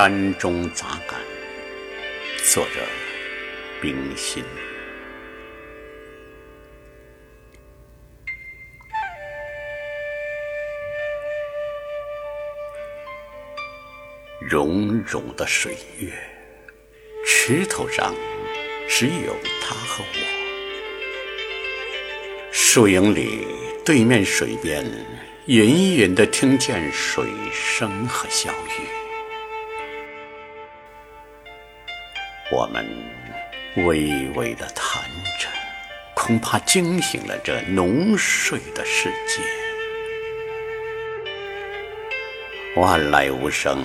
山中杂感。作者：冰心。融融的水月，池头上只有他和我。树影里，对面水边，隐隐的听见水声和笑语。我们微微的弹着，恐怕惊醒了这浓睡的世界。万籁无声。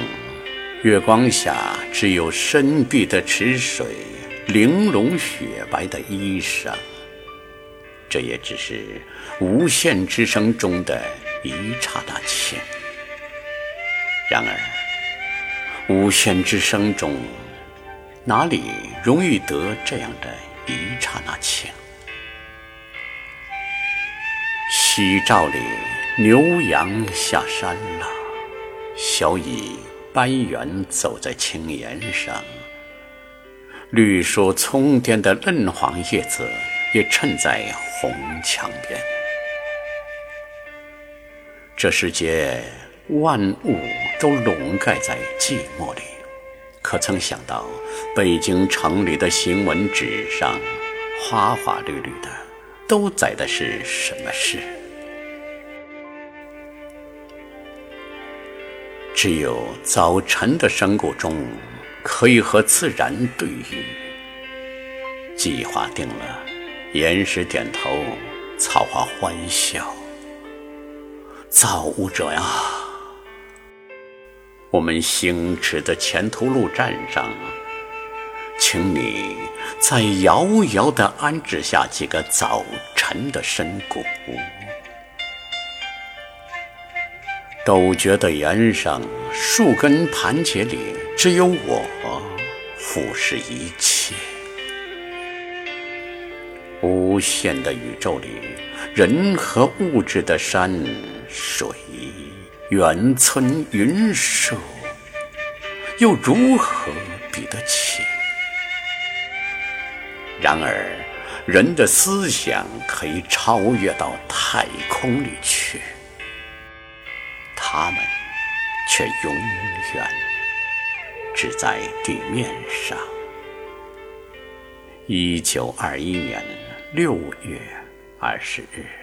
月光下，只有深碧的池水，玲珑雪白的衣裳。这也只是无限之声中的一刹那情。然而，无限之声中，哪里容易得这样的一刹那情？夕照里，牛羊下山了，小蚁搬圆走在青岩上，绿树葱颠的嫩黄叶子也衬在红墙边。这世界万物都笼盖在寂寞里，可曾想到北京城里的行文纸上，花花绿绿的，都载的是什么事？只有早晨的山谷中，可以和自然对语。计划定了，岩石点头，草花欢笑。造物者呀，我们行驰的前途路站上，请你再遥遥地安置下几个早晨的深谷。陡绝的岩上，树根盘结里，只有我俯视一切。无限的宇宙里，人和物质的山水、远村云社，又如何比得起？然而，人的思想可以超越到太空里去。他们却永远只在地面上。一九二一年六月二十日。